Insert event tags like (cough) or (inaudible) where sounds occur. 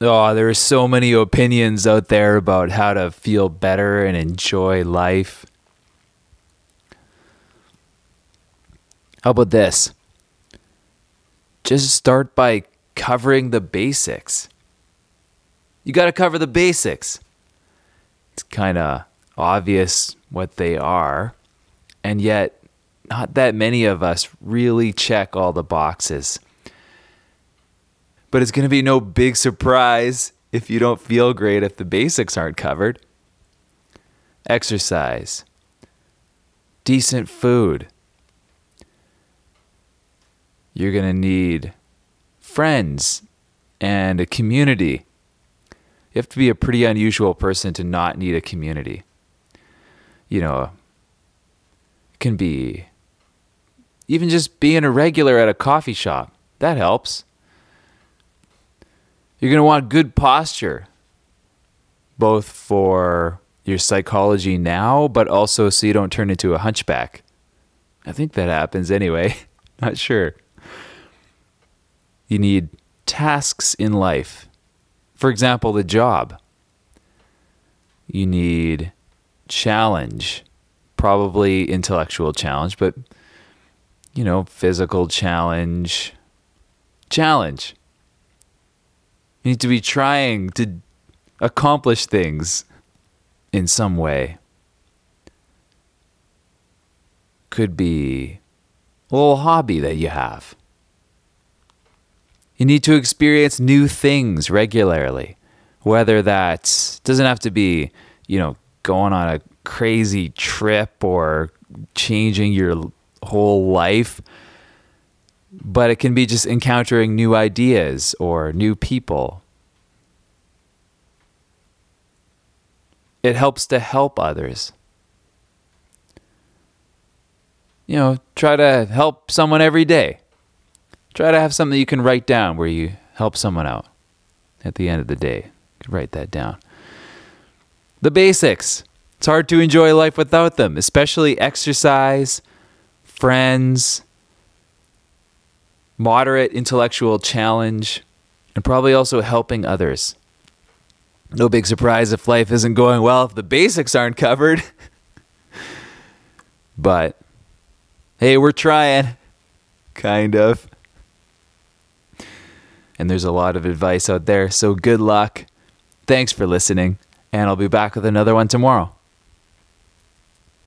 Oh, there are so many opinions out there about how to feel better and enjoy life. How about this? Just start by covering the basics. You got to cover the basics. It's kind of obvious what they are, and yet not that many of us really check all the boxes. But it's going to be no big surprise if you don't feel great if the basics aren't covered. Exercise, decent food. You're going to need friends and a community. You have to be a pretty unusual person to not need a community. You know, it can be even just being a regular at a coffee shop. That helps. You're going to want good posture, both for your psychology now, but also so you don't turn into a hunchback. I think that happens anyway. (laughs) Not sure. You need tasks in life. For example, the job. You need challenge, probably intellectual challenge, but you know, physical challenge. Challenge. You need to be trying to accomplish things in some way. Could be a little hobby that you have. You need to experience new things regularly, whether that doesn't have to be, you know, going on a crazy trip or changing your whole life, but it can be just encountering new ideas or new people. It helps to help others. You know, try to help someone every day. Try to have something you can write down where you help someone out at the end of the day. You can write that down. The basics. It's hard to enjoy life without them, especially exercise, friends, moderate intellectual challenge, and probably also helping others. No big surprise if life isn't going well if the basics aren't covered. (laughs) but hey, we're trying. Kind of. And there's a lot of advice out there, so good luck. Thanks for listening, and I'll be back with another one tomorrow.